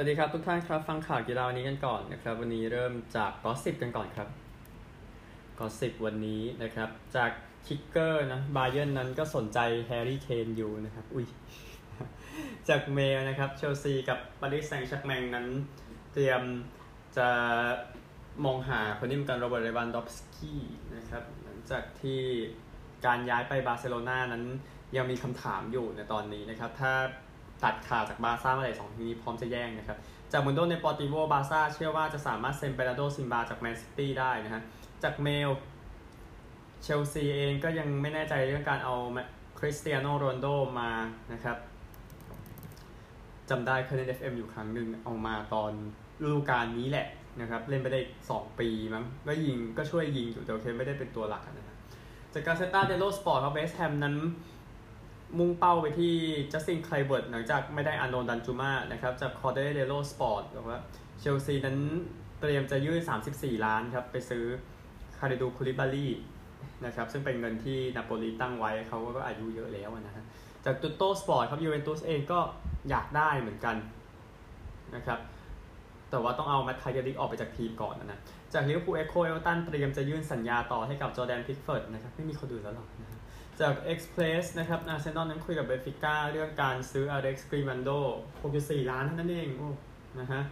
สวัสดีครับทุกท่านครับฟังข่าวกีฬาวันนี้กันก่อนนะครับ วันนี้เริ่มจาก gossip กันก่อนครับ gossip วันนี้นะครับ จากคิกเกอร์นะบาเยิร์นนั้นก็สนใจแฮร์รี่เคนอยู่นะครับ อุ้ยจากเมลนะครับเชลซีกับปารีสแซงต์แชร์กแมงนั้น เตรียมจะมองหาคนที่มการโรเบิร์ตเลวันดอฟสกี้นะครับ หลังจากที่การย้ายไปบาร์เซโลนานั้นยังมีคำถามอยู่ในตอนนี้นะครับ ถ้า ตัดขาดจากบาร์ซ่าเมื่อไหร่สองทีมนี้พร้อมจะแย่งนะครับ จากมุนโดเดปอร์ติโบบาร์ซ่าเชื่อว่าจะสามารถเซ็นแบร์นาโดซิลวาจากแมนซิตี้ได้นะฮะ จากเมลเชลซีเองก็ยังไม่แน่ใจเรื่องการเอาคริสเตียโนโรนัลโดมานะครับจำได้เคยเล่น FM อยู่ครั้งหนึ่งเอามาตอนฤดูกาลนี้แหละนะครับเล่นไปได้ 2 ปีมั้งก็ยิงก็ช่วยยิงอยู่แต่โอเคไม่ได้เป็นตัวหลักนะครับจากกาเซตต้าเดลโลสปอร์ตครับเวสแฮมนั้น มุ่งเป้าไปที่จัสตินไคลเวิร์ตหลังจากไม่ได้อาร์เนาต์ดันจูมานะครับจากกอริเอเรเดลโลสปอร์ตบอกว่าเชลซีนั้นเตรียมจะยื่น 34 ล้านครับ ไปซื้อคาลิดูคูลิบาลีนะครับ ซึ่งเป็นเงินที่นาโปลีตั้งไว้เขาก็อายุเยอะแล้วนะฮะจากตุตโตสปอร์ตครับยูเวนตุสเองก็อยากได้เหมือนกันนะครับแต่ว่าต้องเอามัทไธส์เดอลิกต์ออกไปจากทีมก่อนนะจากลิเวอร์พูลเอคโคเอฟเวอร์ตันเตรียมจะยื่นสัญญาต่อให้กับจอร์แดนพิคฟอร์ดนะครับ ไม่มีคนดูแล้วหรอกนะ จาก Express นะครับอาร์เซนอลนั้นคุยกับเบนฟิก้าเรื่องการซื้ออเล็กซ์กริมัลโด64 ล้านเท่านั้นเองโอ้นะฮะ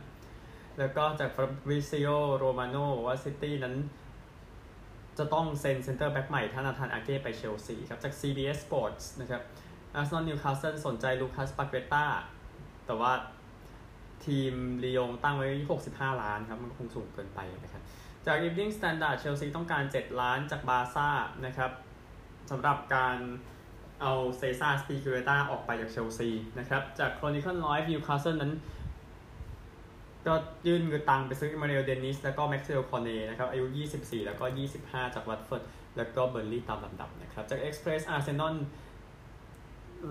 แล้วก็จากฟาบริซิโอโรมาโนว่าซิตี้นั้น จะต้องเซ็นเซนเตอร์แบ็กใหม่ถ้านาธานอาเก้ไปเชลซีครับ จาก CBS Sports นะครับอาร์เซนอลนิวคาสเซิลสนใจลูคัสปาเกต้าแต่ว่าทีมลียงตั้งไว้ 65 ล้านครับ มันคงสูงเกินไปนะครับ จาก Evening Standard เชลซีต้องการ 7 ล้านจากบาร์ซ่านะครับ สำหรับการเอาเซซาร์อัซปิลิกวยต้าออกไปจากเชลซีนะครับ จากโครนิเคิลไลฟ์นิวคาสเซิลนั้น ก็ยื่นเงินตังไปซื้อเอ็มมานูเอลเดนนิส แล้วก็แม็กซ์เวลคอร์เน่นะครับ อายุ 24 แล้วก็ 25 จากวัตฟอร์ดแล้วก็เบิร์นลี่ย์ตามลำดับนะครับ จากเอ็กซ์เพรสอาร์เซนอล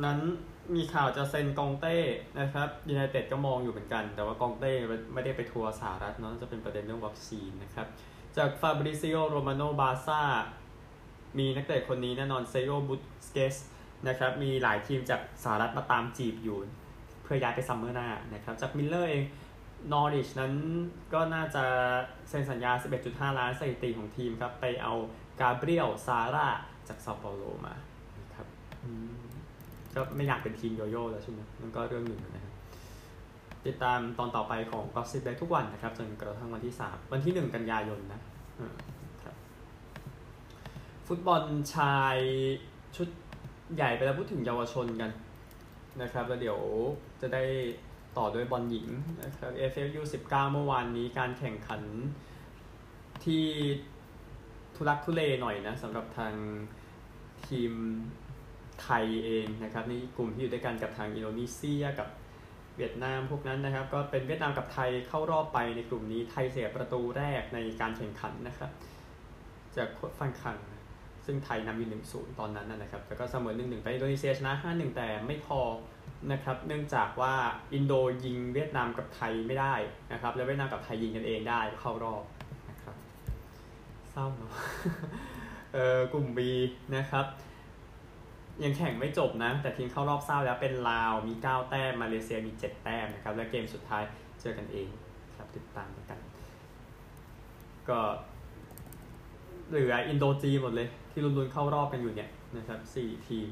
นั้นมีข่าวจะเซ็นกองเต้นะครับยูไนเต็ดก็มองอยู่เหมือนกัน แต่ว่ากองเต้ไม่ได้ไปทัวร์สหรัฐเนาะจะเป็นประเด็นเรื่องวัคซีนนะครับ จากฟาบริซิโอโรมาโนบาร์ซ่า มีนักเตะคนนี้แน่นอนเซร์คิโอบุสเก็ตส์นะครับ มีหลายทีมจากสหรัฐมาตามจีบอยู่ เพื่อย้ายไปซัมเมอร์หน้านะครับ จากมิเรอร์เองนอริชนั้นก็น่าจะเซ็นสัญญา 11.5 ล้านสถิติของทีมครับ ไปเอากาเบรียลซาร่าจากซาเปาโลมานะครับก็ไม่อยากเป็นทีมโยโย่แล้วใช่ไหมมันก็เรื่องหนึ่งนะครับติดตามตอนต่อไปของก็ซิบได้ทุกวันนะครับ จนกระทั่งวันที่ 3 วันที่ 1 กันยายนนะ ฟุตบอลชายชุดใหญ่ไปแล้วพูดถึงเยาวชนกันนะครับ แล้วเดี๋ยวจะได้ต่อด้วยบอลหญิงนะครับ AFU 19 เมื่อวานนี้การแข่งขันที่ทุลักทุเลหน่อยนะสำหรับทางทีมไทยเองนะครับนี่กลุ่มที่อยู่ด้วยกันกับทางอินโดนีเซียกับเวียดนามพวกนั้นนะครับ ก็เป็นเวียดนามกับไทยเข้ารอบไปในกลุ่มนี้ไทยเสียประตูแรกในการแข่งขันนะครับ จากฟันคัง ซึ่งไทยนำอยู่หนึ่งศูนย์ตอนนั้นนะครับแล้วก็เสมอหนึ่งหนึ่งไปอินโดนีเซียชนะห้าหนึ่งแต่ไม่พอนะครับเนื่องจากว่าอินโดยิงเวียดนามกับไทยไม่ได้นะครับแล้วเวียดนามกับไทยยิงกันเองได้เข้ารอบนะครับเศร้าเนาะเออกลุ่ม B นะครับยังแข่งไม่จบนะ แต่ทีมเข้ารอบเศร้าแล้วเป็นลาวมี 9 แต้มมาเลเซียมี 7 แต้มนะครับ และเกมสุดท้ายเจอกันเองครับติดตามกัน ก็ เหลืออินโดจีหมดเลยที่ลุ้นๆเข้ารอบกันอยู่เนี่ยนะครับสี่ทีม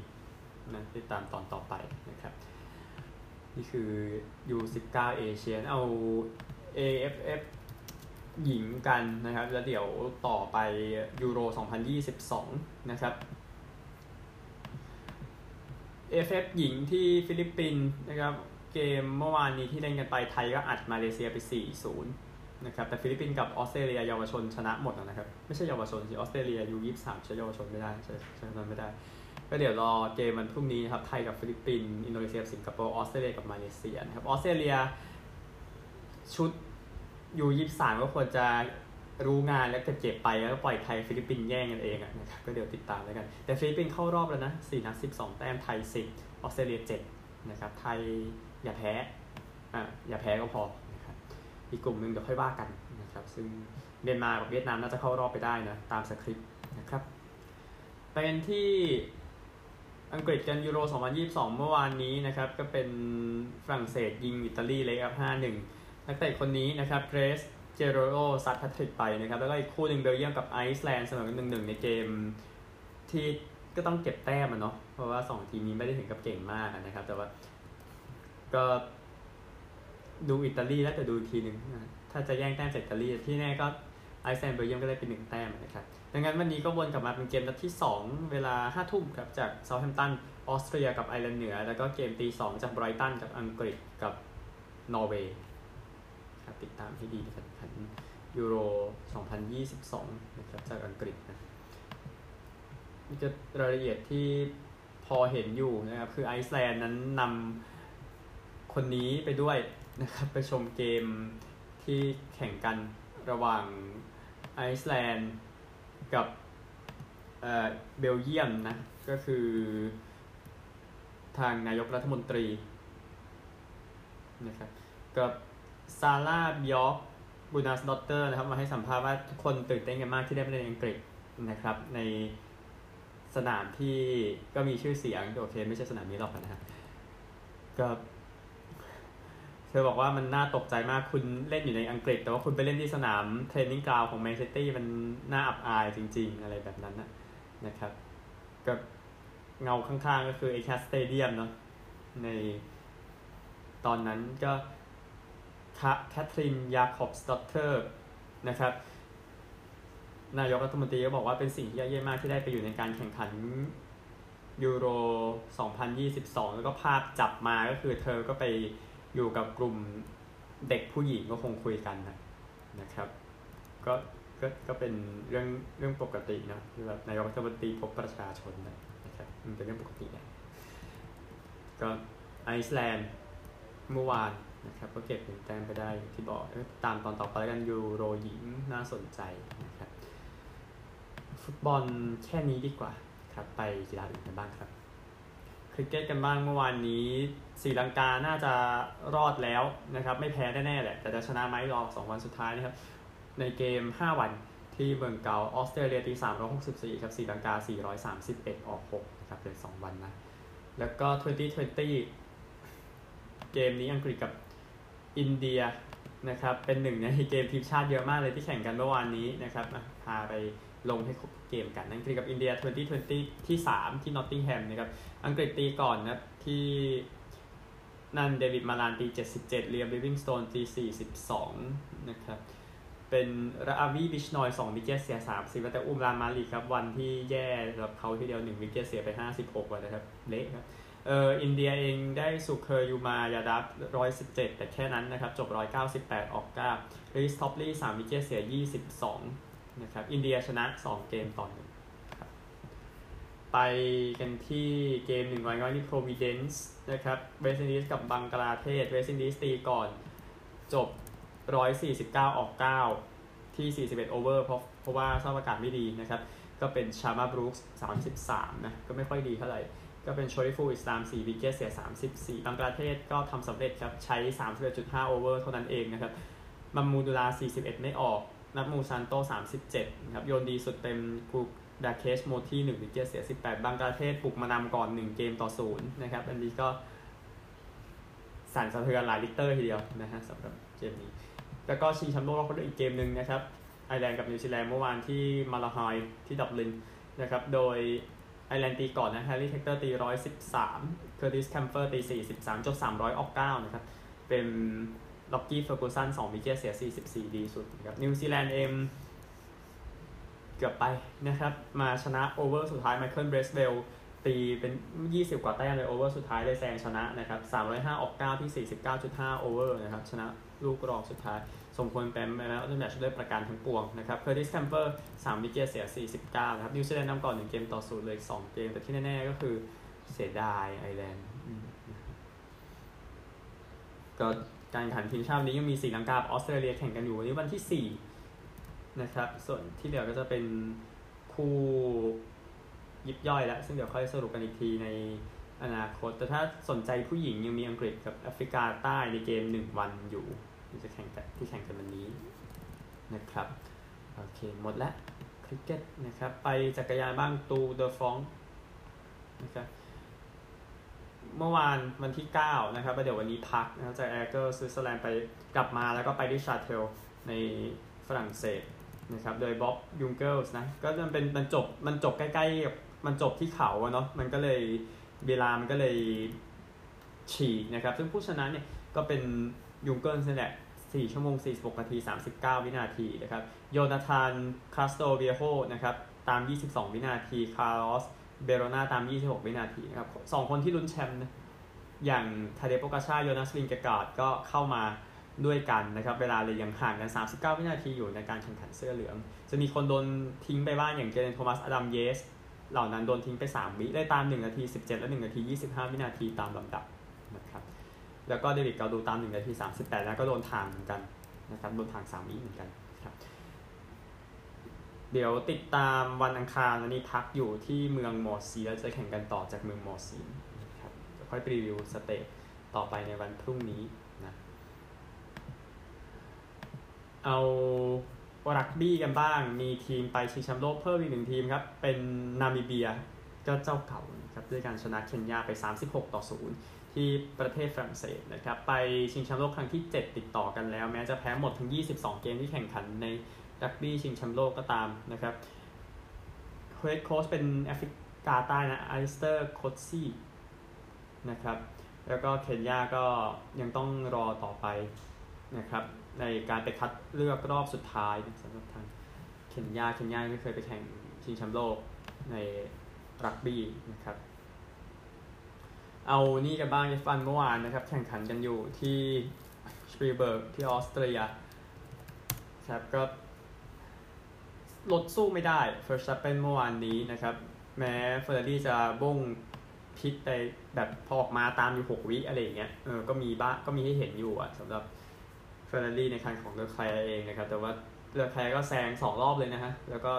นะติดตามตอนต่อไปนะครับ นี่คือ U19 เอเชียเอา AFF หญิงกันนะครับ แล้วเดี๋ยวต่อไปยูโร 2022 นะครับ AFF หญิงที่ฟิลิปปินส์นะครับ เกมเมื่อวานนี้ที่เล่นกันไปไทยก็อัดมาเลเซียไป 4-0 นะครับแต่ฟิลิปปินส์กับออสเตรเลียเยาวชนชนะหมดนะครับ ไม่ใช่เยาวชนสิออสเตรเลีย U ยี่สามใช้เยาวชนไม่ได้ใช่ใช้นั้นไม่ได้ ก็เดี๋ยวรอเกมวันพรุ่งนี้ครับไทยกับฟิลิปปินส์อินโดนีเซียสิงคโปร์ออสเตรเลียกับมาเลเซียนะครับออสเตรเลียชุด U ยี่สามก็ควรจะรู้งานแล้วก็เจ็บไปแล้วก็ปล่อยไทยฟิลิปปินส์แย่งกันเองนะครับก็เดี๋ยวติดตามแล้วกัน แต่ฟิลิปปินส์เข้ารอบแล้วนะสี่นัดสิบสองแต้มไทยสิบออสเตรเลียเจ็ดนะครับไทยอย่าแพ้อ่าอย่าแพ้ก็พอ อีกกลุ่มหนึ่งเดี๋ยวค่อยว่ากันนะครับซึ่งเมียนมากับเวียดนามน่าจะเข้ารอบไปได้นะตามสคริปต์นะครับเป็นที่อังกฤษกันยูโร 2022 เมื่อวานนี้นะครับก็เป็นฝรั่งเศสยิงอิตาลีเลยครับ5-1 นักเตะคนนี้นะครับเกรซเกโยโรซัดแฮตทริกไปนะครับแล้วก็อีกคู่หนึ่งเบลเยียมกับไอซ์แลนด์เสมอกันหนึ่งในเกมที่ก็ต้องเก็บแต้มอะเนาะเพราะว่า 2 ทีมนี้ไม่ได้ถึงกับเก่งมากนะครับ แต่ว่าก็ ดูอิตาลีแล้วแต่ดูทีหนึ่งถ้าจะแย่งแต้มจากอิตาลีที่แน่ก็ไอซ์แลนด์เบลเยียมก็ได้เป็นหนึ่งแต้มนะครับดังนั้นวันนี้ก็วนกลับมาเป็นเกมนัดที่ 2 เวลา5ทุ่มครับจากเซาท์แฮมป์ตันออสเตรียกับไอร์แลนด์เหนือ แล้วก็เกมตี2จากไบรตันกับอังกฤษกับนอร์เวย์ครับติดตามให้ดีนะครับขันยูโร 2022 นะครับจากอังกฤษนะนี่ก็รายละเอียดที่พอเห็นอยู่นะครับคือไอซ์แลนด์นั้นนำคนนี้ไปด้วย นะครับไปชมเกมที่แข่งกันระหว่างไอซ์แลนด์กับเออเบลเยียมนะ ก็คือทางนายกรัฐมนตรีนะครับกับซาร่าบิยอร์กกุนนาร์สดอตเตอร์นะครับมาให้สัมภาษณ์ว่าทุกคนตื่นเต้นกันมากที่ได้ไปเล่นอังกฤษนะครับในสนามที่ก็มีชื่อเสียง โอเค ไม่ใช่สนามนี้หรอกนะฮะก็เธอบอกว่ามันน่าตกใจมากคุณเล่นอยู่ในอังกฤษ แต่ว่าคุณไปเล่นที่สนาม training ground ของแมนเชสเตอร์มันน่าอับอายจริง ๆ อะไรแบบนั้นนะนะครับก็เงาข้างๆก็คือเอติฮัดสเตเดียมเนาะในตอนนั้นก็แคทรินยาคอบสดอตเตอร์นะครับนายกรัฐมนตรีก็บอกว่าเป็นสิ่งที่ยอดเยี่ยมมากที่ได้ไปอยู่ในการแข่งขันยูโร 2022 แล้วก็ภาพจับมาก็คือเธอก็ไป อยู่กับกลุ่มเด็กผู้หญิงก็คงคุยกันนะนะครับ ก็ก็ก็เป็นเรื่องเรื่องปกตินะคือแบบนายกรัฐมนตรีพบประชาชนนะครับมันเป็นเรื่องปกตินะก็ไอซ์แลนด์เมื่อวานนะครับก็เก็บหนึ่งแต้มไปได้ที่บอกตามตอนต่อไปกันยูโรหญิงน่าสนใจนะครับ ฟุตบอลแค่นี้ดีกว่าครับ ไปกีฬาอื่นกันบ้างครับ คริกเก็ตกันบ้างเมื่อวานนี้สีลังกาน่าจะรอดแล้วนะครับไม่แพ้แน่ๆแหละ แต่จะชนะไหมรอสองวันสุดท้ายนะครับ ในเกม 5 วันที่เมืองเกาออสเตรเลียตี364ครับสีลังกา 431 ออก6นะครับเป็น2วันนะ แล้วก็ 2020 เกมนี้อังกฤษกับอินเดียนะครับเป็นหนึ่งในเกมทีมชาติเยอะมากเลยที่แข่งกันเมื่อวานนี้นะครับพาไปลงให้ครบ เกมกัน อังกฤษกับอินเดีย 2020 ที่ 3 ที่นอตติงแฮมนะครับ อังกฤษตีก่อนนะที่นั่นเดวิดมาลานตี 77เลียมลิวิงสโตนตี 42 นะครับ เป็นราวีบิชนอย 2 wicket เสีย30แต่อุมรานมาลิกครับ วันที่แย่สำหรับเขาที่เดียว 1 wicket เสียไป 56 run นะครับ เละครับเอออินเดียเองได้สุริยกุมารยาดาฟร้อยสิบเจ็ดแต่แค่นั้นนะครับ จบร้อยเก้าสิบแปดออกเก้ารีซท็อปลีย์สาม wicket เสียยี่สิบสอง นะครับอินเดียชนะสองเกมต่อหนึ่งครับไปกันที่เกมหนึ่งวันก็นี่โปรวิเดนซ์นะครับเวสต์อินดีสกับบังกลาเทศเวสต์อินดีสตีก่อนจบร้อยสี่สิบเก้าออกเก้าที่สี่สิบเอ็ด over เพราะเพราะว่าสภาพอากาศไม่ดีนะครับ ก็เป็นชามาบรูคส์สามสิบสามนะ ก็ไม่ค่อยดีเท่าไหร่ ก็เป็นโชริฟูอิสลาม 4 wicket เสีย 34 บังกลาเทศก็ทำสำเร็จครับ ใช้ 31.5 over เท่านั้นเองนะครับมะห์มูดุลลาห์ 41 ไม่ออก นัจมุลชานโต 37ครับโยนดีสุดเป็นกูดาเคชโมตี 1 wicket เสีย 18บังกลาเทศบุกมานำก่อน 1 เกมต่อ 0 นะครับ อันนี้ก็สั่นสะเทือนหลายริกเตอร์ทีเดียวนะฮะสำหรับเกมนี้ แล้วก็ชิงแชมป์โลกเราก็ได้อีกเกมหนึ่งนะครับ ไอร์แลนด์กับนิวซีแลนด์เมื่อวานที่มาลาไฮที่ดับลินนะครับ โดยไอร์แลนด์ตีก่อนนะแฮร์รี่เทคเตอร์ตีร้อยสิบสามเคอร์ติสแคมเฟอร์ตีสี่สิบสามจบสามร้อยออกเก้านะครับ เป็น ล็อกกี้เฟอร์กูสันสอง wicket เสียสี่สิบสี่ดีสุดนะครับนิวซีแลนด์เองเกือบไปนะครับ มาชนะ over สุดท้ายไมเคิลเบรซเวลตีเป็น 20 กว่าแต้มเลย over สุดท้ายเลยแซงชนะนะครับ 305 ออก 9 ที่ 49.5 over นะครับ ชนะลูกรองสุดท้าย สมควรเป็นไปแล้วต้นแบบด้วยประการทั้งปวงนะครับเคอร์ติสแคมเปอร์สาม wicket เสีย 49 นะครับนิวซีแลนด์นำก่อน 1 เกมต่อศูนย์เลย 2 เกม แต่ที่แน่ๆก็คือเสียดายไอร์แลนด์ก็ การแข่งขันทีมชาตินี้ยังมีศรีลังกาออสเตรเลียแข่งกันอยู่วันนี้วันที่ 4 นะครับ ส่วนที่เหลือก็จะเป็นคู่ยิบย่อยแล้ว ซึ่งเดี๋ยวค่อยสรุปกันอีกทีในอนาคต แต่ถ้าสนใจผู้หญิงยังมีอังกฤษกับแอฟริกาใต้ในเกม 1 วันอยู่ที่จะแข่งกันที่แข่งกันวันนี้นะครับ โอเค หมดแล้วคริกเก็ตนะครับ ไปจักรยานบ้างตูร์เดอฟรองซ์นะครับ เมื่อวานวันที่ 9 นะครับเดี๋ยววันนี้พักนะครับจากแอร์เกอร์สวิตเซอร์แลนด์ไปกลับมาแล้วก็ไปที่ชาเทลในฝรั่งเศสนะครับโดยบ๊อบยุงเกิลส์นะก็มันเป็นมันจบมันจบใกล้ๆกับมันจบที่เขาอะเนาะมันก็เลยเวลามันก็เลยฉีกนะครับ ซึ่งผู้ชนะเนี่ยก็เป็นยุงเกิลส์นี่แหละ4ชั่วโมง 46 นาที 39 วินาทีนะครับโยนาธานคาสโตเวียโฮนะครับตาม 22 วินาทีคาร์ลอส เบโรนาตาม 26 วินาทีนะครับสองคนที่ลุ้นแชมป์นะอย่างทาเดโปกาชาโยนาสวินเกกาดก็เข้ามาด้วยกันนะครับ เวลาเลยยังห่างกัน 39 วินาทีอยู่ในการแข่งขันเสื้อเหลือง จะมีคนโดนทิ้งไปบ้างอย่างเกเรนต์โทมัสอดัมเยตส์ เหล่านั้นโดนทิ้งไป 3 วิได้ตาม 1 นาที 17 และ 1 นาที 25 วินาทีตามลำดับนะครับแล้วก็เดวิดเกาดูตาม 1 นาที 38 แล้วก็โดนทางเหมือนกันนะครับโดนทาง 3 วิเหมือนกันครับ เดี๋ยวติดตามวันอังคารวันนี้พักอยู่ที่เมืองมอร์ซีนแล้วจะแข่งกันต่อจากเมืองมอร์ซีนนะครับค่อยรีวิว stage ต่อไปในวันพรุ่งนี้นะเอารักบี้กันบ้าง มีทีมไปชิงแชมป์โลกเพิ่มอีกหนึ่งทีมครับ เป็นนามิเบียก็เจ้าเก่าครับด้วยการชนะเคนยาไป 36 ต่อ 0 ที่ประเทศฝรั่งเศสนะครับ ไปชิงแชมป์โลกครั้งที่ 7 ติดต่อกันแล้ว แม้จะแพ้หมดทั้ง22 เกมที่แข่งขันใน รักบี้ชิงแชมป์โลกก็ตามนะครับ head coach เป็นแอฟริกาใต้นะอลิสเตอร์โคตซี่นะครับแล้วก็เคนยาก็ยังต้องรอต่อไปนะครับในการไปคัดเลือกรอบสุดท้ายสำหรับทางเคนยาเคนยาไม่เคยไปแข่งชิงแชมป์โลกในรักบี้นะครับเอานี่กันบ้างเอฟวันเมื่อวานนะครับแข่งขันกันอยู่ที่สปีลเบิร์กที่ออสเตรียครับก็ รถสู้ไม่ได้เฟอร์สตัปเปนเมื่อวานนี้นะครับ แม้เฟอร์รารี่จะบ้ง pit ไปแบบพอออกมาตามอยู่ 6 วิอะไรอย่างเงี้ยเออก็มีบ้าก็มีให้เห็นอยู่อะสำหรับเฟอร์รารี่ในคันของเลอแคลร์เองนะครับ แต่ว่าเลอแคลร์ก็แซงสองรอบเลยนะฮะ แล้วก็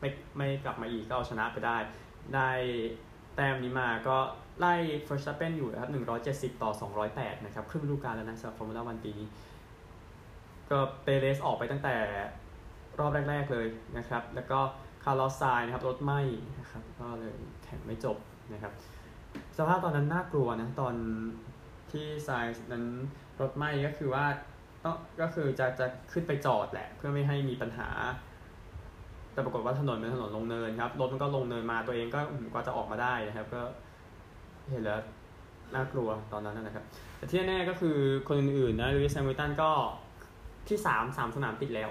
ไม่ไม่กลับมาอีกก็เอาชนะไปได้ ได้แต้มนี้มาก็ไล่เฟอร์สตัปเปนอยู่นะครับ170 ต่อ 208 นะครับครึ่งฤดูกาลแล้วนะสำหรับฟอร์มูล่าวันปีนี้ก็เปเรสออกไปตั้งแต่ รอบแรก ๆเลยนะครับ แล้วก็คาร์ลอสไซนซ์นะครับรถไหม้นะครับก็เลยแข่งไม่จบนะครับ สภาพตอนนั้นน่ากลัวนะตอนที่ไซนซ์นั้นรถไหม้ก็คือว่าต้องก็คือจะจะขึ้นไปจอดแหละ เพื่อไม่ให้มีปัญหา แต่ปรากฏว่าถนนเป็นถนนลงเนินครับรถมันก็ลงเนินมาตัวเองก็ก็จะออกมาได้นะครับ ก็เห็นแล้วน่ากลัวตอนนั้นนะครับ แต่ที่แน่ก็คือคนอื่นๆนะลูอิสแฮมิลตันก็ที่สามสามสนามติดแล้ว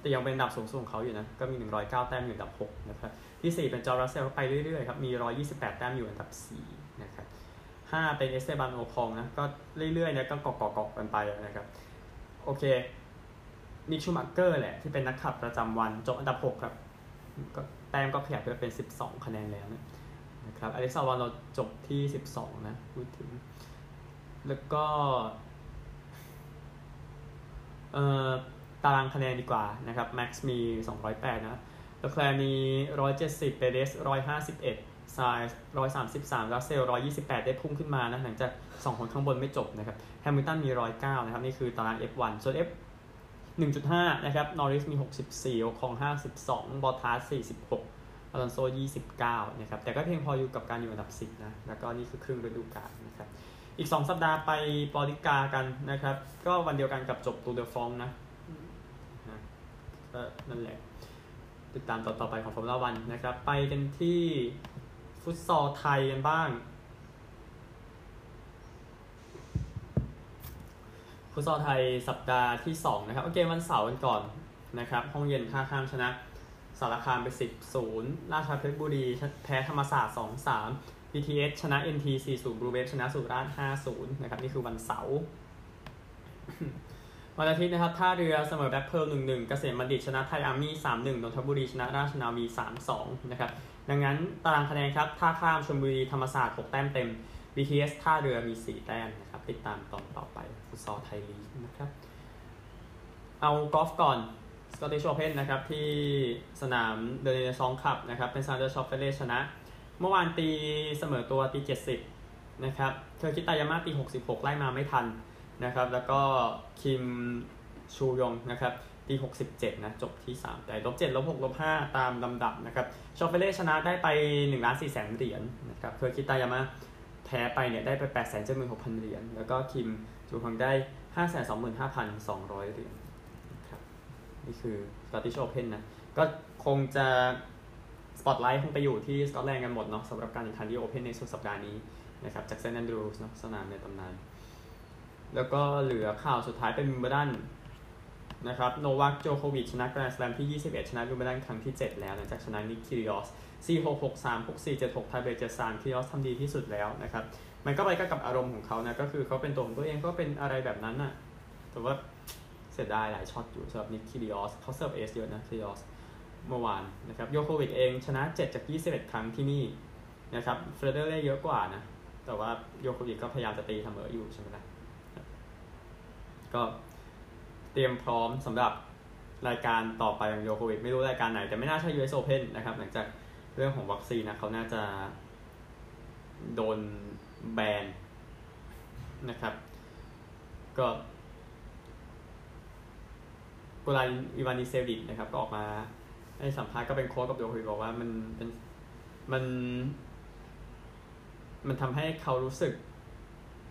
แต่ยังเป็นอันดับสูงสุดของเขาอยู่นะ ก็มี 109 แต้มอยู่อันดับ 6 นะครับ ที่ 4 เป็นจอร์รัสเซลไปเรื่อยๆครับ มี 128 แต้มอยู่อันดับ 4 นะครับ 5 เป็นเอสเตบันโอคองนะ ก็เรื่อยๆเนี่ยก็เกาะๆกันไปนะครับ โอเคมิคชูมักเกอร์แหละ ที่เป็นนักขับประจำวันจบอันดับ 6 ครับก็แต้มก็ขยับไปเป็น 12 คะแนนแล้วนะครับอเล็กซ์อัลบอนเราจบที่ 12 นะพูดถึง แล้วก็ เอ่อ ตารางคะแนนดีกว่านะครับแม็กซ์มี 208 นะเลอแคลร์มี 170เปเรส151ไซนซ์133รัสเซล128 ได้พุ่งขึ้นมานะ หลังจาก 2 คนข้างบนไม่จบนะครับแฮมิลตันมี 109 นะครับ นี่คือตาราง F1 ส่วน F 1.5 นะครับ นอริสมี 64โอคอง 52 บอทาส46อลอนโซ 29 นะครับ แต่ก็เพียงพออยู่กับการอยู่อันดับ 10 นะ แล้วก็นี่คือครึ่งฤดูกาลนะครับ อีก 2 สัปดาห์ไปปอลริการ์ดกันนะครับ ก็วันเดียวกันกับจบตูร์เดอฟรองซ์นะ ก็นั่นแหละ ติดตามต่อต่อไปของฟอร์มูล่าวันนะครับ ไปกันที่ฟุตซอลไทยกันบ้าง ฟุตซอลไทยสัปดาห์ที่ 2 นะครับ โอเควันเสาร์กันก่อนนะครับ ห้องเย็นท่าข้ามชนะสารคามไป10 0 ราชาเพชรบุรี แพ้ธรรมศาสตร์ 2 3 BTS ชนะ NT 4 0บลูเวฟชนะสุราษฎร์5 0 นะครับ นี่คือวันเสาร์ วันอาทิตย์นะครับท่าเรือเสมอแบล็คเพิร์ลหนึ่งหนึ่งเกษมบัณฑิตชนะไทยอาร์มี่สามหนึ่งนนทบุรีชนะราชนาวีสามสองนะครับดังนั้นตารางคะแนนครับท่าข้ามชลบุรีธรรมศาสตร์หกแต้มเต็ม BTS ท่าเรือมีสี่แต้มนะครับติดตามตอนต่อไปฟุตซอลไทยลีกนะครับเอากอล์ฟก่อนสกอตติชโอเพนนะครับที่สนามเรเนซองส์คลับนะครับเป็นซานเดอร์ชอปเฟเลชนะ เมื่อวานตีเสมอตัวตีเจ็ดสิบนะครับเคอคิตายาม่าตีหกสิบหกไล่มาไม่ทัน นะครับ แล้วก็คิมจูฮยองนะครับตี67 นะ จบที่ 3 แต่ลบ7ลบ6ลบ5ตามลำดับนะครับ ชอฟเฟเล่ชนะได้ไป1ล้าน4แสนเหรียญนะครับ เคอร์คิตายามาแพ้ไปเนี่ยได้ไป8 7 6 0 0 0 เหรียญ แล้วก็คิมจูฮยองได้ 5 2 5 2 0 0 เหรียญครับ นี่คือสกอตติชโอเพนนะ ก็คงจะ สปอตไลท์คงไปอยู่ที่สกอตแลนด์กันหมดเนาะสำหรับการแข่งขันที่โอเพนในสุดสัปดาห์นี้นะครับ จากเซนต์แอนดรูส์เนาะสนามในตำนาน แล้วก็เหลือข่าวสุดท้ายเป็นวิมเบิลดันนะครับโนวัคโจโควิชชนะแกรนด์สแลมที่ 21 ชนะวิมเบิลดันครั้งที่ 7 แล้วหลังจากชนะนิกคิริออส4 6 6 3 6 4 7 6ไทเบรก7 3คิริออสทำดีที่สุดแล้วนะครับมันก็ไปกับอารมณ์ของเขานะก็คือเขาเป็นตัวของตัวเองก็เป็นอะไรแบบนั้นน่ะแต่ว่าเสียดายหลายช็อตอยู่สำหรับนิกคิริออสเขา serve ace เยอะนะคิริออสเมื่อวานนะครับโยโควิชเองชนะ 7 จาก 21 ครั้งที่นี่นะครับเฟรเดอร์เล่เยอะกว่านะแต่ว่าโยโควิชก็พยายามจะตีเสมออยู่ใช่ไหมล่ะ ก็เตรียมพร้อมสำหรับรายการต่อไปของโยโควิชไม่รู้รายการไหน แต่ไม่น่าใช่ US Open นะครับ หลังจากเรื่องของวัคซีนนะเขาน่าจะโดนแบนนะครับ ก็โกรานอิวานิเซวิชนะครับ ก็ออกมาให้สัมภาษณ์ก็เป็นโค้ชกับโจโควิชบอกว่ามันเป็นมัน มันทำให้เขารู้สึก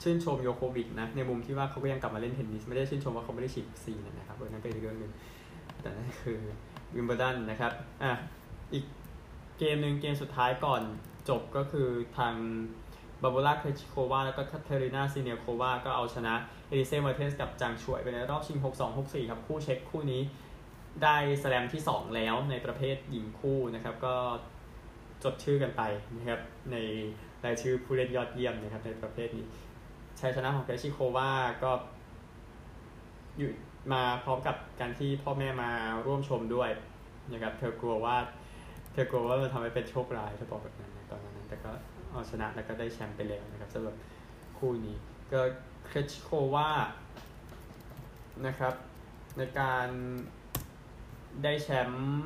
ชื่นชมโจโควิชนะ ในมุมที่ว่าเขาก็ยังกลับมาเล่นเทนนิส ไม่ได้ชื่นชมว่าเขาไม่ได้ฉีดวัคซีนนะครับเออนั่นก็อีกเรื่องหนึ่งแต่นั่นคือวิมเบิลดันนะครับอะอีกเกมหนึ่งเกมสุดท้ายก่อนจบก็คือทางบาร์โบร่าเครจซิโควาแล้วก็คาเทรินาซิเนียโควาก็เอาชนะเอลิเซ่มาเทสกับจางช่วยไปในรอบชิง 6-2 6-4 ครับ คู่เช็คคู่นี้ได้สแลมที่ 2 แล้วในประเภทหญิงคู่นะครับ ก็จดชื่อกันไปนะครับในรายชื่อผู้เล่นยอดเยี่ยมนะครับในประเภทนี้ ชัยชนะของเคชิโควาก็อยู่มาพร้อมกับการที่พ่อแม่มาร่วมชมด้วยนะครับเธอกลัวว่าเธอกลัวว่ามันทำให้เป็นโชคร้ายเธอบอกแบบนั้นตอนนั้นแต่ก็เอาชนะแล้วก็ได้แชมป์ไปแล้วนะครับสำหรับคู่นี้ก็เคชิโควานะครับ ในการได้แชมป์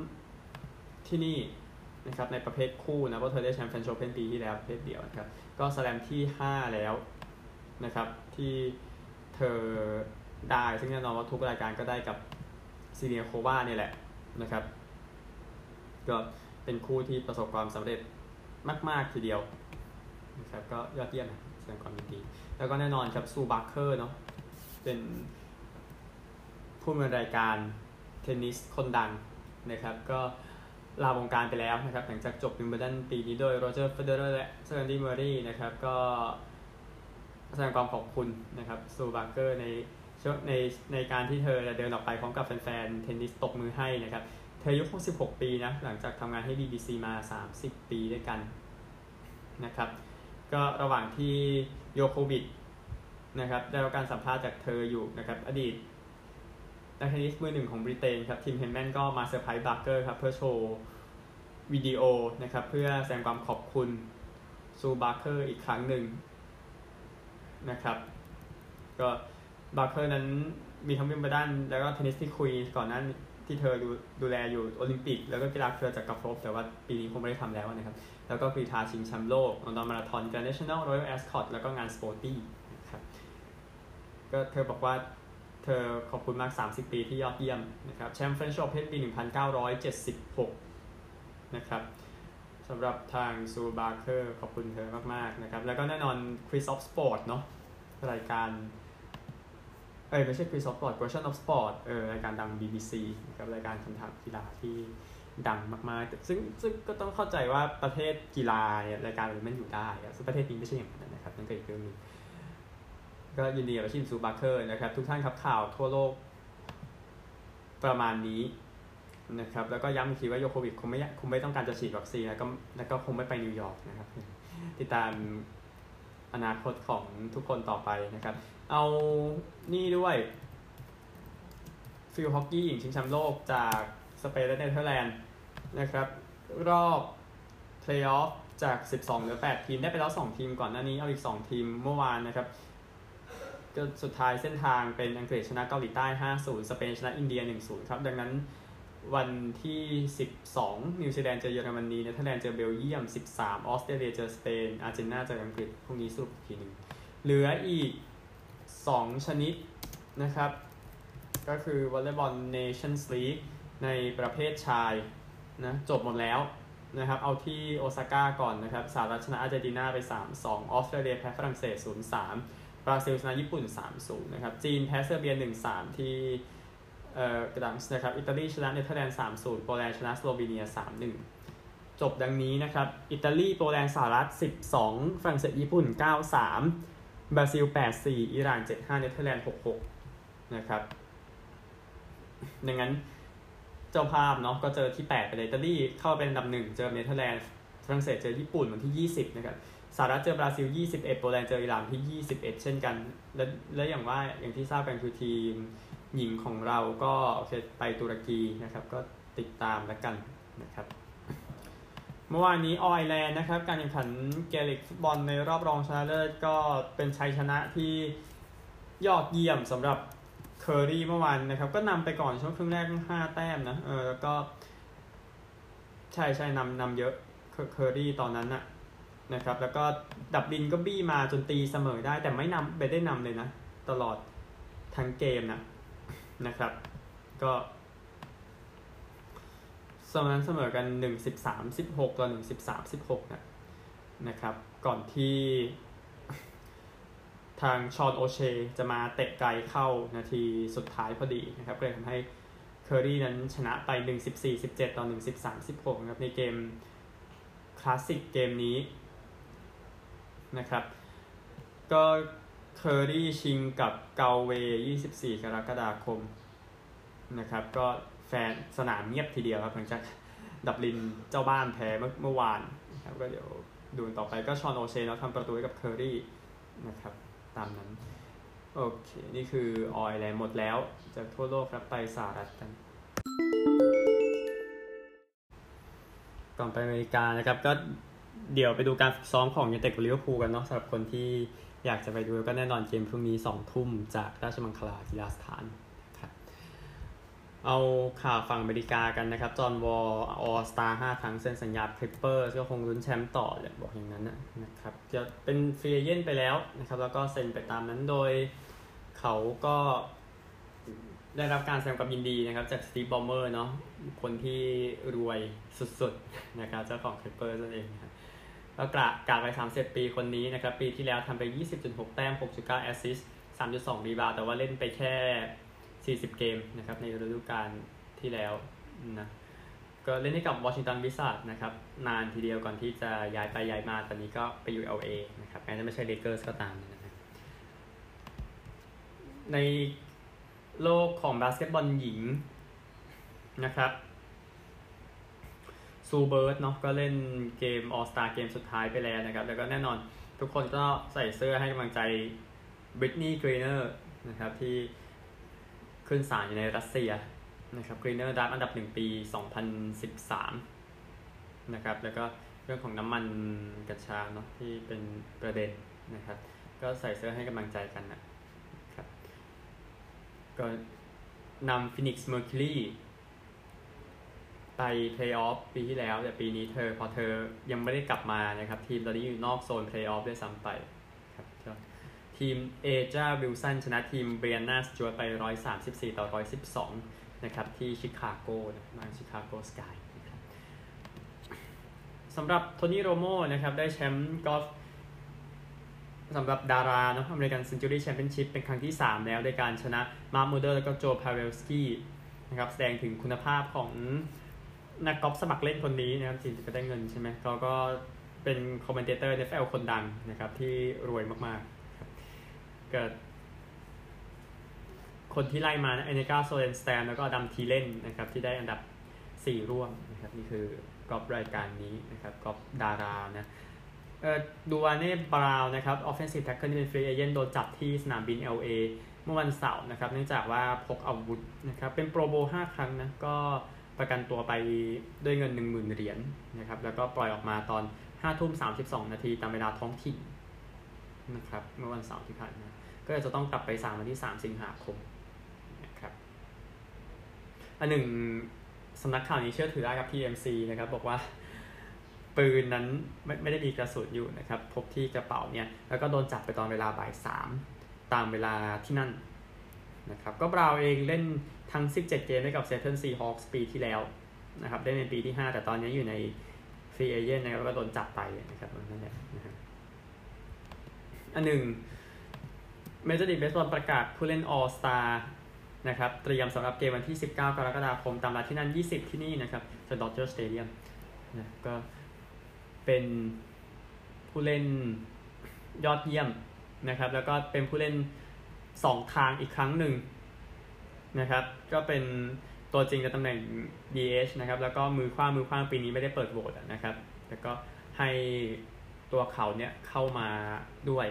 ที่นี่นะครับในประเภทคู่นะเพราะเธอได้แชมป์แฟนโชเพนปีที่แล้วประเภทเดียวนะครับก็แสลมที่ 5 แล้ว นะครับ ที่เธอได้ ซึ่งแน่นอนว่าทุกรายการก็ได้กับซีเนียโควาเนี่ยแหละนะครับ ก็เป็นคู่ที่ประสบความสำเร็จมาก ๆ ทีเดียวนะครับก็ยอดเยี่ยมแสดงความยินดี แล้วก็แน่นอนครับซูบัคเคอร์เนาะเป็นผู้ดำเนินรายการเทนนิสคนดังนะครับ ก็ลาวงการไปแล้วนะครับ หลังจากจบวิมเบิลดันปีนี้โดยโรเจอร์เฟเดอร์และเซอร์แอนดี้เมอร์รีย์นะครับ ก็ แสดงความขอบคุณนะครับซูบัคเกอร์ในในในการที่เธอเดินออกไปพร้อมกับแฟนๆเทนนิสตบมือให้นะครับ เธออายุ66 ปีนะหลังจากทำงานให้ BBC มา 30 ปีด้วยกันนะครับ ก็ระหว่างที่โยโควิดนะครับได้รับการสัมภาษณ์จากเธออยู่นะครับอดีตนักเทนนิสมือหนึ่งของบริเตนครับทิมเฮนแมนก็มาเซอร์ไพรส์บัคเกอร์ครับเพื่อโชว์วิดีโอนะครับเพื่อแสดงความขอบคุณซูบัคเกอร์อีกครั้งหนึ่ง นะครับ ก็บัคเกอร์นั้นมีทั้งวิมเบลดันแล้วก็เทนนิสที่ควีนส์ก่อนนั้นที่เธอดูดูแลอยู่โอลิมปิก แล้วก็กีฬาเครือจักกรภพแต่ว่าปีนี้คงไม่ได้ทำแล้วนะครับ แล้วก็กรีฑาชิงแชมป์โลกลอนดอนมาราธอนแกรนด์เนชั่นแนลรอยัลแอสคอตแล้วก็งาน SPOTY นะครับก็เธอบอกว่าเธอขอบคุณมาก 30 ปีที่ยอดเยี่ยมนะครับแชมป์เฟรนช์โอเพนปี 1976 นะครับ สำหรับทางซูบาร์เคอร์ขอบคุณเธอมากๆนะครับ แล้วก็แน่นอนQuiz of Sport เนาะรายการ เอ้ยไม่ใช่ Quiz of Sport Question of Sport เออรายการดัง BBC นะครับรายการคำถามกีฬาที่ดังมากๆ ซึ่งซึ่งก็ต้องเข้าใจว่าประเทศกีฬาเนี่ยรายการมันอยู่ได้ซึ่งประเทศนี้ไม่ใช่อย่างนั้นนะครับนั่นก็อีกเรื่องนึงก็ยินดีกับชินซูบาร์เคอร์นะครับ ทุกท่านครับข่าวทั่วโลกประมาณนี้ นะครับแล้วก็ย้ำอีกทีว่าโยโควิดคงไม่คงไม่ต้องการจะฉีดวัคซีนแล้วก็แล้วก็คงไม่ไปนิวยอร์กนะครับ ติดตามอนาคตของทุกคนต่อไปนะครับ เอานี่ด้วยฟิลด์ฮอกกี้หญิงชิงแชมป์โลกจากสเปนและเนเธอร์แลนด์นะครับ รอบเพลย์ออฟจาก 12 เหลือ 8 ทีม ได้ไปแล้ว 2 ทีมก่อนหน้านี้ เอาอีก 2 ทีมเมื่อวานนะครับก็สุดท้ายเส้นทางเป็นอังกฤษชนะเกาหลีใต้ 5-0 สเปนชนะอินเดีย 1-0 ครับ ดังนั้น วันที่ 12 นิวซีแลนด์เจอเยอรมนีเนเธอร์แลนด์เจอเบลเยียม 13 ออสเตรเลียเจอสเปน อาร์เจนตินาเจออังกฤษพรุ่งนี้สรุปทีหนึ่งเหลืออีก 2 ชนิดนะครับ ก็คือวอลเลย์บอลเนชั่นส์ลีกในประเภทชายนะจบหมดแล้วนะครับ เอาที่โอซาก้าก่อนนะครับสหรัฐชนะอาร์เจนตินาไป 3-2 ออสเตรเลียแพ้ฝรั่งเศส 0-3 บราซิลชนะญี่ปุ่น 3-0 นะครับ จีนแพ้เซอร์เบีย 1-3 ที่ เอ่อกดัญสก์นะครับอิตาลีชนะเนเธอร์แลนด์3-0โปแลนด์ชนะสโลวีเนีย3-1จบดังนี้นะครับ อิตาลีโปแลนด์สหรัฐ 12 ฝรั่งเศสญี่ปุ่น 9-3 บราซิล 8-4 อิหร่าน 7-5 เนเธอร์แลนด์ 6-6 นะครับดังนั้นเจ้าภาพเนาะก็เจอที่ 8 ไปเลยอิตาลีเข้าเป็นอันดับ1เจอเนเธอร์แลนด์ฝรั่งเศสเจอญี่ปุ่นวันที่ 20 นะครับสหรัฐเจอบราซิล 21 โปแลนด์เจออิหร่านที่ 21 เช่นกัน และและอย่างว่าอย่างที่ทราบกันคือทีม หญิงของเราก็โอเคไปตุรกีนะครับ ก็ติดตามแล้วกันนะครับ เมื่อวานนี้ออยแลนด์นะครับ การแข่งขันเกลิกฟุตบอลในรอบรองชนะเลิศก็เป็นชัยชนะที่ยอดเยี่ยมสำหรับเคอรี่เมื่อวานนะครับ ก็นำไปก่อนช่วงครึ่งแรกห้าแต้มนะเออแล้วก็ ใช่ใช่นำนำเยอะเคอรี่ตอนนั้นนะนะครับ แล้วก็ดับบินก็บี้มาจนตีเสมอได้ แต่ไม่นำไปได้นำเลยนะ ตลอดทั้งเกมนะ นะครับ ก็สมนั้นเสมอกันหนึ่งสิบสามสิบหกต่อหนึ่งสิบสามสิบหกนะนะครับ ก่อนที่ทางชอนโอเชจะมาเตะไกลเข้านาทีสุดท้ายพอดีนะครับเลยทำให้เคอรี่นั้นชนะไป 1-14-17 ต่อ 1-13-16นะครับในเกมคลาสสิกเกมนี้นะครับ ก็ เคอรี่ชิงกับกัลเวย์ 24 กรกฎาคมนะครับ ก็แฟนสนามเงียบทีเดียวครับหลังจากดับลินเจ้าบ้านแพ้เมื่อเมื่อวานนะครับก็เดี๋ยวดูต่อไปก็ชอนโอเชแล้วทำประตูให้กับเคอรี่นะครับตามนั้น โอเค นี่คือไอร์แลนด์หมดแล้ว จากทั่วโลกครับไปสหรัฐกัน ก่อนไปอเมริกานะครับ ก็เดี๋ยวไปดูการฝึกซ้อมของยูไนเต็ดกับลิเวอร์พูลกันเนาะสำหรับคนที่ อยากจะไปดูก็แน่นอนเกมพรุ่งนี้สองทุ่มจากราชมังคลากีฬาสถานครับเอาข่าวฝั่งอเมริกากันนะครับ จอห์นวอล All-Star ห้าครั้งเซ็นสัญญาคลิปเปอร์ก็คงลุ้นแชมป์ต่อเลยบอกอย่างนั้นนะครับจะเป็น free agent ไปแล้วนะครับ แล้วก็เซ็นไปตามนั้นโดยเขาก็ได้รับการแสดงความยินดีนะครับ จากสตีฟบอลเมอร์เนาะคนที่รวยสุดๆนะครับเจ้าของคลิปเปอร์นั่นเองครับ ก็การ์ดวัย 30 ปีคนนี้นะครับ ปีที่แล้วทำไป 20.6 แต้ม 6.9 assist 3.2 rebound แต่ว่าเล่นไปแค่ 40 เกมนะครับในฤดูกาลที่แล้วนะก็เล่นให้กับวอชิงตันวิซาร์ดส์นะครับนานทีเดียวก่อนที่จะย้ายไปย้ายมา ตอนนี้ก็ไปอยู่ LA นะครับแม้จะไม่ใช่เลเกอร์สก็ตามนะในโลกของบาสเกตบอลหญิงนะครับ ซูเบิร์ดเนาะก็เล่นเกม All-Star เกมสุดท้ายไปแล้วนะครับ แล้วก็แน่นอนทุกคนก็ใส่เสื้อให้กำลังใจบริตนีย์กรีเนอร์นะครับที่ขึ้นศาลอยู่ในรัสเซียนะครับกรีเนอร์ draft อันดับหนึ่งปี 2013 นะครับ แล้วก็เรื่องของน้ำมันกัญชาเนาะที่เป็นประเด็นนะครับ ก็ใส่เสื้อให้กำลังใจกันนะครับก็นำฟินิกซ์เมอร์คิวรี ไปเพลย์ออฟปีที่แล้ว แต่ปีนี้เธอพอเธอยังไม่ได้กลับมานะครับ ทีมตอนนี้อยู่นอกโซนเพลย์ออฟด้วยซ้ำไปครับทีม A'ja Wilson ชนะทีม Breanna Stewart ไป 134 ต่อ 112 นะครับ ที่ชิคาโกนะมา Chicago Sky ครับสำหรับ Tony Romo นะครับ ได้แชมป์กอล์ฟสำหรับดาราเนาะ American Century Championship เป็นครั้งที่ 3 แล้วในการชนะ Mark Mulder แล้วก็ Joe Pavelski นะครับแสดงถึงคุณภาพของ นักกอล์ฟสมัครเล่นคนนี้นะครับจริงๆก็ได้เงินใช่ไหมเขาก็เป็น commentator NFL คนดังนะครับ ที่รวยมากๆเกิดคนที่ไล่มา Annika Sorenstam แล้วก็ดัมทีเล่นนะครับ ที่ได้อันดับ 4 ร่วมนะครับ นี่คือกอล์ฟรายการนี้นะครับกอล์ฟดารานะเออ Duane Brown นะครับ offensive tackle ที่เป็น free agent โดนจับที่สนามบิน LA เมื่อวันเสาร์นะครับ เนื่องจากว่าพกอาวุธนะครับ เป็น Pro Bowl 5 ครั้งนะ ก็ ประกันตัวไปด้วยเงิน 10,000 เหรียญนะครับ แล้วก็ปล่อยออกมาตอน5ทุ่ม32 นาทีตามเวลาท้องถิ่นนะครับเมื่อวันเสาร์ที่ผ่านมาก็จะต้องกลับไปศาลวันที่ 3 สิงหาคมนะครับอันหนึ่งสำนักข่าวนี้เชื่อถือได้กับ TMC นะครับ บอกว่าปืนนั้นไม่ไม่ได้มีกระสุนอยู่นะครับ พบที่กระเป๋าเนี่ย แล้วก็โดนจับไปตอนเวลาบ่ายสามตามเวลาที่นั่น นะครับก็ Brown เองเล่นทั้ง 17 เกมให้กับเซ a t ทิ r n Seahawks ปีที่แล้วนะครับได้ในปีที่ 5 แต่ตอนนี้อยู่ใน free agent นะครับก็โดนจับไปนะครับนั่นแหละนะฮะอันหนึ่ง Major League Baseball ประกาศผู้เล่น All-Star นะครับเตรียมสำหรับเกมวันที่ 19 กรกฎาคมตามเวลาที่นั่น 20 ที่นี่นะครับจะดอ d เจอร์สเตเดียมนะก็เป็นผู้เล่นยอดเยี่ยมนะครับแล้วก็เป็นผู้เล่น สองทางอีกครั้งหนึ่งนะครับ ก็เป็นตัวจริงในตำแหน่ง DH นะครับ แล้วก็มือคว้ามือคว้าปีนี้ไม่ได้เปิดโหวตนะครับ แล้วก็ให้ตัวเขาเนี่ยเข้ามาด้วย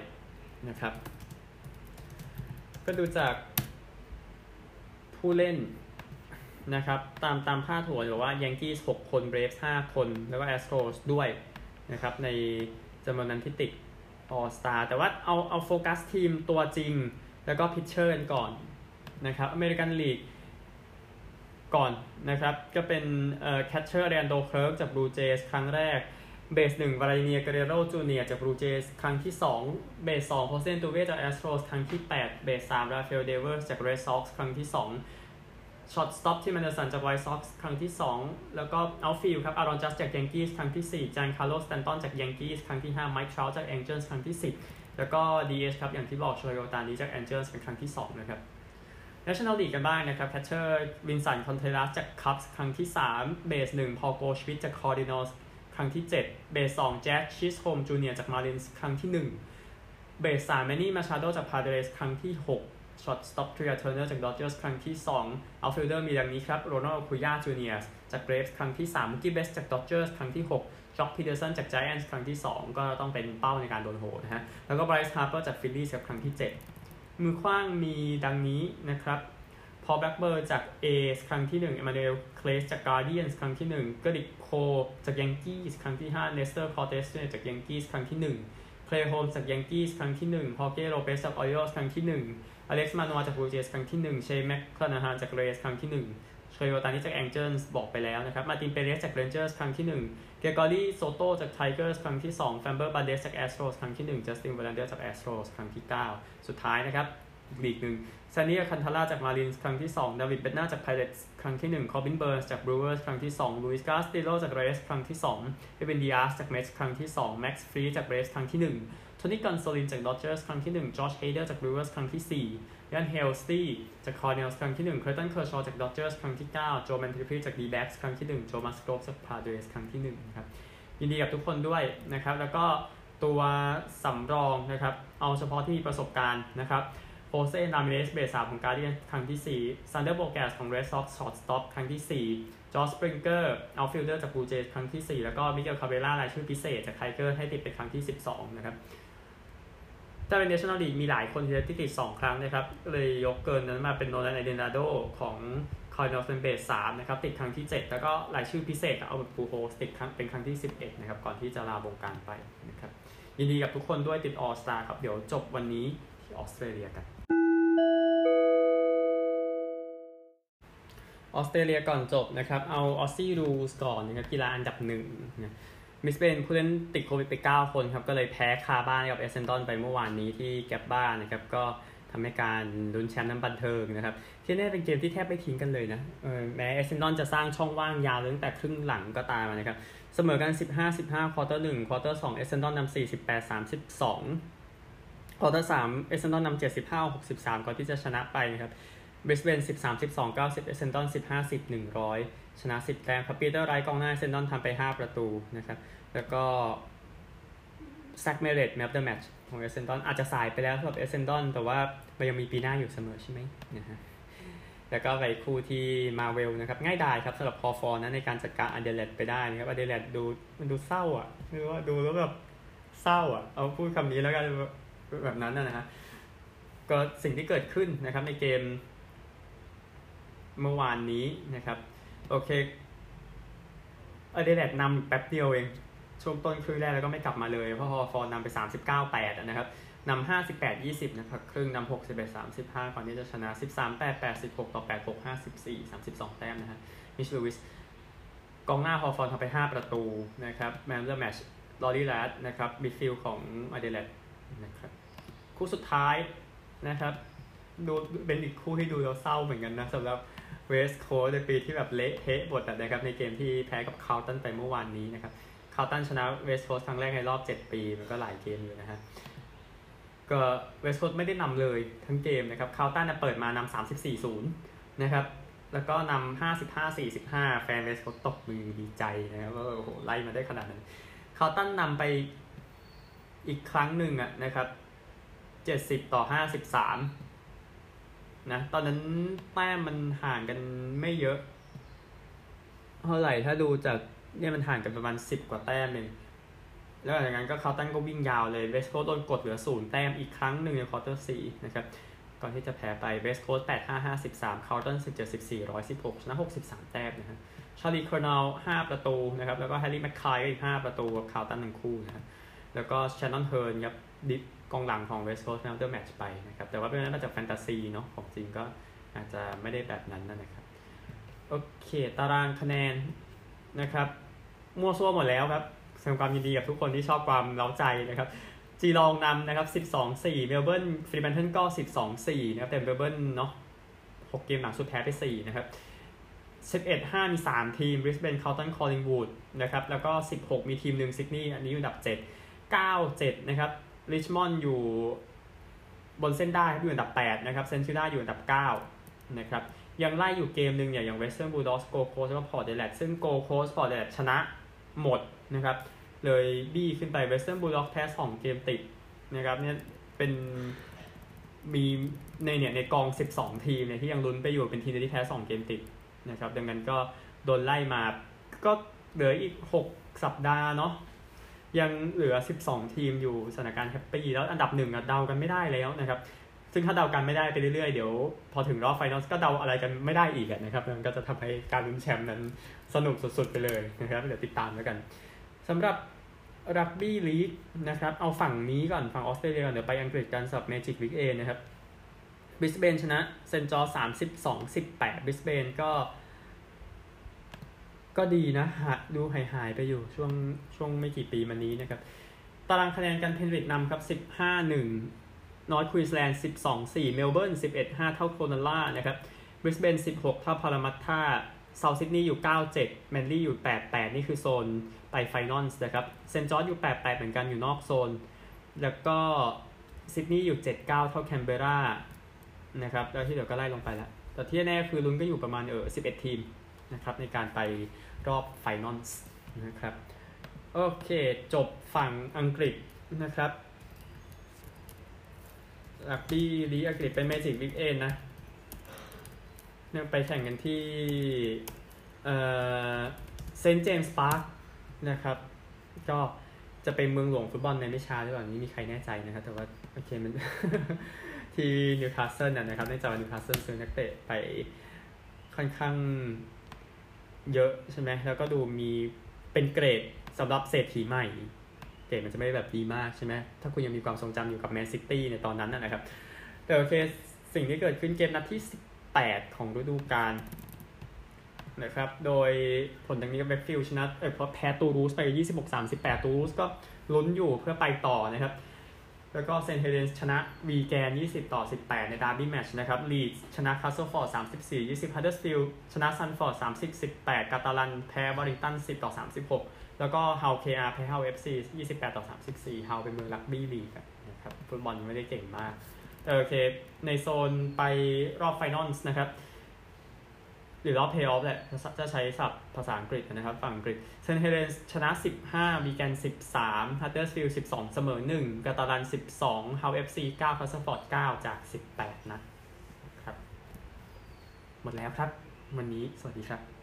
นะครับ ก็ดูจากผู้เล่นนะครับ ตามตามค่าถัวหรือว่ายังกี้หกคนเบรฟห้าคน แล้วก็แอสโตรสด้วยนะครับ ในจำนวนนั้นที่ติด All-Star แต่ว่าเอาเอาโฟกัสทีมตัวจริง แล้วก็ pitcher กันก่อนนะครับ American League ก่อนนะครับ ก็เป็นเอ่อ catcher Alejandro Kirk จาก Blue Jays ครั้งแรกเบสหนึ่ง Vladimir Guerrero Junior จาก Blue Jays ครั้งที่ 2 เบสสอง Jose Altuve จาก Astros ครั้งที่ 8 เบสสาม Rafael Devers จาก Red Sox ครั้งที่ 2 shortstop Tim Anderson จาก White Sox ครั้งที่ 2 แล้วก็ outfield ครับ Aaron Judge จาก Yankees ครั้งที่ 4 Giancarlo Stanton จาก Yankees ครั้งที่ 5 Mike Trout จาก Angels ครั้งที่ 10 แล้วก็ DH ครับ อย่างที่บอก Shohei Ohtani จาก Angels เป็นครั้งที่ 2 นะครับ National League กันบ้างนะครับ catcher Willson Contreras จาก Cubs ครั้งที่ 3 เบส1 Paul Goldschmidt จาก Cardinals ครั้งที่ 7 เบส2 Jazz Chisholm Junior จาก Marlins ครั้งที่ 1 เบส3 Manny Machado จาก Padres ครั้งที่ 6ช็อตสต็อปทรีอเทอร์เนอร์จากดอ d เจอร์สครั้งที่2 outfielder มีดังนี้ครับ Ronald Acuña Junior จาก Braves ครั้งที่3มุกี้เบสจากดอ d เจอร์สครั้งที่6 Joc Pederson จาก Giants ครั้งที่ 2 ก็ต้องเป็นเป้าในการโดนโหนะฮะ แล้วก็ Bryce Harper จาก Phillies ครั้งที่ 7 มือขว้างมีดังนี้นะครับ Paul Blackburn จาก A's ครั้งที่1 Emmanuel Clase จาก Guardians ครั้งที่ 1 Gerrit Cole จาก Yankees ครั้งที่5 Nestor Cortes จาก Yankees ครั้งที่1 Clay Holmes จาก Yankees ครั้งที่1 Jorge Lopez จาก Orioles ครั้งที่1 Alek Manoah จาก Blue Jays ครั้งที่1 Shane McClanahan จาก Rays ครั้งที่1 Shohei Ohtani จาก Angels บอกไปแล้วนะครับ Martin Perez จาก Rangers ครั้งที่ 1 Gregory Soto จาก Tigers ครั้งที่2 Framber Valdez จาก Astros ครั้งที่ 1 Justin Verlander จาก Astros ครั้งที่ 9 สุดท้ายนะครับลีกหนึ่ง Sandy Alcantara จาก Marlins ครั้งที่2 David Bednar จาก Pirates ครั้งที่1 Corbin Burnes จาก Brewers ครั้งที่2 Luis Castillo จาก Reds ครั้งที่2 Edwin Diaz จาก Mets ครั้งที่2 Max Fried จาก เบรฟส์ครั้งที่1โทนี่กันโซลินจากดอ d เจอร์สครั้งที่1 Josh Hader จาก Brewers ครั้งที่4 Ryan Helsley จาก Cardinals ครั้งที่1เคอร์ตันเคอร์ชอจากดอ d เจอร์สครั้งที่ 9 Joe Mantiply จาก D-backs ครั้งที่ 1 Joe Musgrove จาก Padres ครั้งที่1นะครับยินดีกับทุกคนด้วยนะครับ แล้วก็ตัวสำรองนะครับ เอาเฉพาะที่มีประสบการณ์นะครับ Jose Ramirez เบสสามของ Guardians ครั้งที่4 Xander Bogaerts ของ Red Sox shortstop ครั้งที่ 4 George Springer outfielder จาก Blue Jays ครั้งที่ 4 แล้วก็ Miguel Cabrera รายชื่อพิเศษจาก Tigers ให้ติดเป็นครั้งที่ 12 นะครับ ถ้าเป็น National League มีหลายคนที่ติด 2 ครั้งนะครับ เลยยกเกินนั้นมาเป็น Nolan Arenado ของ Cardinals เป็นเบส3นะครับ ติดครั้งที่ 7 แล้วก็รายชื่อพิเศษเอา Pujols ติดครั้งเป็นครั้งที่ 11 นะครับ ก่อนที่จะลาวงการไปนะครับ ยินดีกับทุกคนด้วยติด All-Star ครับ เดี๋ยวจบวันนี้ที่ออสเตรเลียกันออสเตรเลียก่อนจบนะครับ เอา Aussie Rules ก่อนนะครับกีฬาอันดับหนึ่งนะ บริสเบนผู้เล่นติดโควิดไป 9 คนครับ ก็เลยแพ้คาบ้านกับ Essendon ไปเมื่อวานนี้ที่ Gabba นนะครับ ก็ทำให้การลุ้นแชมป์นั้นบันเทิงนะครับ ที่นี่เป็นเกมที่แทบไม่ทิ้งกันเลยนะแม้ Essendon จะสร้างช่องว่างยาวตั้งแต่ครึ่งหลังก็ตามนะครับ เสมอกัน 15-15 quarter 1 quarter 2 Essendon นำ48-32 quarter 3 Essendon นำ75-63ก่อนที่จะชนะไปนะครับ บริสเบน13 12 90 Essendon 15 10 100ชนะ10แต้มครับ Peter Wright กองหน้า Essendon ทำไป5ประตูนะครับ แล้วก็ Zach Merrett man of the match ของ Essendon อาจจะสายไปแล้วสำหรับ Essendon แต่ว่ามันยังมีปีหน้าอยู่เสมอใช่ไหมนะฮะแล้วก็ไปคู่ที่มาเวลนะครับ ง่ายดายครับสำหรับ Port นะในการจัดการแอดิเลดไปได้นะครับแอดิเลดดูมันดูเศร้าอะคือว่าดูแล้วแบบเศร้าอะ เอาพูดคำนี้แล้วกันแบบนั้นนะฮะก็สิ่งที่เกิดขึ้นนะครับในเกม เมื่อวานนี้นะครับ โอเคอเดเลดนำแป๊บเดียวเอง ช่วงต้นครึ่งแรกแล้วก็ไม่กลับมาเลย เพราะพอฟอร์นำไป 39 8 นะครับนำ58 20 นะครับ ครึ่งนำ61 35 ก่อนที่จะชนะ 13 8 86ต่อ 8 6 54 32 แต้มนะฮะมิชลูวิสกองหน้าพอฟอร์ทำไป 5 ประตูนะครับแมนเดอร์แมชลอรีแรดนะครับมิดฟิลของอเดเลดนะครับคู่สุดท้ายนะครับดูเป็นอีกคู่ที่ดูแล้วเศร้าเหมือนกันนะสำหรับ เวสต์โคสต์ในปีที่แบบเละเทะบทนะครับในเกมที่แพ้กับคาร์ลตันไปเมื่อวานนี้นะครับคาร์ลตันชนะเวสต์โคสต์ครั้งแรกในรอบ 7 ปี มันก็หลายเกมอยู่นะฮะก็เวสต์โคสต์ไม่ได้นำเลยทั้งเกมนะครับคาร์ลตันเปิดมานำ34-0 นะครับแล้วก็นำ55-45 แฟนเวสต์โคสต์ตบมือดีใจนะครับว่าโอ้โหไล่มาได้ขนาดนั้นคาร์ลตันนำไปอีกครั้งหนึ่งอะนะครับ 70 ต่อ 53 นะ ตอนนั้นแต้มมันห่างกันไม่เยอะ เท่าไหร่ถ้าดูจากเนี่ยมันห่างกันประมาณ10กว่าแต้มเองแล้วหลังจากนั้นก็คาร์ลตันก็วิ่งยาวเลยเวสต์โคสต์โดนกดเหลือศูนย์แต้มอีกครั้งหนึ่งใน quarter สี่นะครับ ก่อนที่จะแพ้ไปเวสต์โคสต์แปดห้าห้าสิบสามคาร์ลตันสิบเจ็ดสิบสี่ร้อยสิบหกชนะหกสิบสามแต้มนะฮะชาร์ลีเคอร์โนว์ห้าประตูนะครับ แล้วก็แฮร์รี่แมคคายก็อีกห้าประตูกับคาร์ลตันหนึ่งคู่นะครับแล้วก็แชนนอนเฮิร์นครับดิฟ กองหลังของเวสโคสแนเดอร์แมตช์ไปนะครับ แต่ว่าเป็นนั้นมาจากแฟนตาซีเนาะของจริงก็อาจจะไม่ได้แบบนั้นนะครับ โอเค ตารางคะแนนนะครับ มั่วซั่วหมดแล้วครับแสดงความยินดีกับทุกคนที่ชอบความเร้าใจนะครับจีลองนำนะครับ 12-4 เมลเบิร์นฟรีแมนเทิลก็ 12-4 นะครับ แต่เมลเบิร์นเนาะ6เกมหลังสุดแพ้ไป 4 นะครับ 11-5 มี 3 ทีมบริสเบนคาร์ลตันคอลลิงวูดนะครับ แล้วก็ 16 มีทีมหนึ่งซิดนีย์อันนี้อยู่อันดับ 7 9-7 นะครับ ริชมอนด์อยู่บนเส้นได้อยู่อันดับ 8 นะครับเซนต์คิลดาอยู่อันดับ 9 นะครับยังไล่อยู่เกมหนึ่งเนี่ยอย่างเวสเทิร์นบูลด็อกส์โกลด์โคสต์แล้วก็พอร์ตแอดิเลดซึ่งโกลด์โคสต์พอร์ตแอดิเลดชนะหมดนะครับเลยบี้ขึ้นไปเวสเทิร์นบูลด็อกส์แพ้สองเกมติดนะครับเนี่ยเป็นมีในเนี่ยในกอง 12 ทีมเนี่ยที่ยังลุ้นไปอยู่เป็นทีมที่แพ้2เกมติดนะครับดังนั้นก็โดนไล่มาก็เหลืออีก 6 สัปดาห์เนาะ ยังเหลือ 12 ทีมอยู่สถานการณ์ happy แล้วอันดับหนึ่งเดากันไม่ได้แล้วนะครับ ซึ่งถ้าเดากันไม่ได้ไปเรื่อยๆ เดี๋ยวพอถึงรอบ final ก็เดาอะไรกันไม่ได้อีกนะครับมันก็จะทำให้การลุ้นแชมป์นั้นสนุกสุดๆไปเลยนะครับเดี๋ยวติดตามแล้วกันสำหรับรักบี้ลีกนะครับเอาฝั่งนี้ก่อนฝั่งออสเตรเลียก่อนเดี๋ยวไปอังกฤษกันสำหรับ Magic Weekend นะครับบริสเบนชนะเซนต์จอร์จามสิบสองสิบแปดบริสเบนก็ ก็ดีนะหาดูหายหายไปอยู่ช่วงช่วงไม่กี่ปีมานี้นะครับ ตารางคะแนนกันเพนริธนำครับสิบห้าหนึ่งนอร์ทควีนส์แลนด์สิบสองสี่เมลเบิร์นสิบเอ็ดห้าเท่าโครนัลลานะครับบริสเบนสิบหกเท่าพารามัตตาเซาท์ซิดนีย์อยู่ 97 แมนลี่อยู่ 88 นี่คือโซนไป finals นะครับ เซนต์จอร์จอยู่ 88 เหมือนกันอยู่นอกโซน แล้วก็ซิดนีย์อยู่ 79 เท่าแคนเบรานะครับ แล้วที่เดี๋ยวก็ไล่ลงไปแล้ว แต่ที่แน่คือลุ้นก็อยู่ประมาณเออ11 ทีม นะครับในการไปรอบ finals นะครับโอเค จบฝั่งอังกฤษนะครับรักบี้ลีกอังกฤษเป็น Magic Weekend นะเนี่ยไปแข่งกันที่เซนต์เจมส์พาร์คนะครับ ก็จะเป็นเมืองหลวงฟุตบอลในไม่ช้าหรือเปล่านี้มีใครแน่ใจนะครับ แต่ว่าโอเคมันที่นิวคาสเซิลนะครับในจอนิวคาสเซิลซื้อนักเตะไปค่อนข้าง เยอะใช่ไหมแล้วก็ดูมีเป็นเกรดสำหรับเศรษฐีใหม่ เกรดมันจะไม่แบบดีมากใช่ไหมถ้าคุณยังมีความทรงจำอยู่กับแมนซิตี้ในตอนนั้นนะครับ แต่โอเค สิ่งที่เกิดขึ้นเกมนัดที่8ของฤดูกาลนะครับ โดยผลดังนี้ก็เวคฟิลด์ชนะเออเพราะแพ้ตูลูสไป 26-38 ตูลูสก็ลุ้นอยู่เพื่อไปต่อนะครับ แล้วก็เซนต์เฮเลนส์ชนะวีแกน 20 ต่อ 18 ใน derby match นะครับลีดส์ชนะคาสเซิลฟอร์ด 34 20ฮัดเดอร์สฟิลด์ชนะซัลฟอร์ด 30 18 กาตาลัน แพ้วอริงตัน 10 ต่อ 36 แล้วก็ Hull KR แพ้ Hull FC 28 ต่อ 34 Hull เป็นเมืองรักบี้ลีกนะครับฟุตบอลไม่ได้เก่งมากโอเค ในโซนไปรอบ final นะครับ หรือรอบเพย์ออฟแหละจะใช้ศัพท์ภาษาอังกฤษนะครับ ฝั่งอังกฤษเซนต์เฮเลนส์ชนะ 15วีแกน 13ฮัดเดอร์สฟิลด์12 เสมอ 1กาตาลัน 12เฮาเอฟซี9คาสเซิลฟอร์ด 9 จาก 18 นะครับ หมดแล้วครับ วันนี้สวัสดีครับ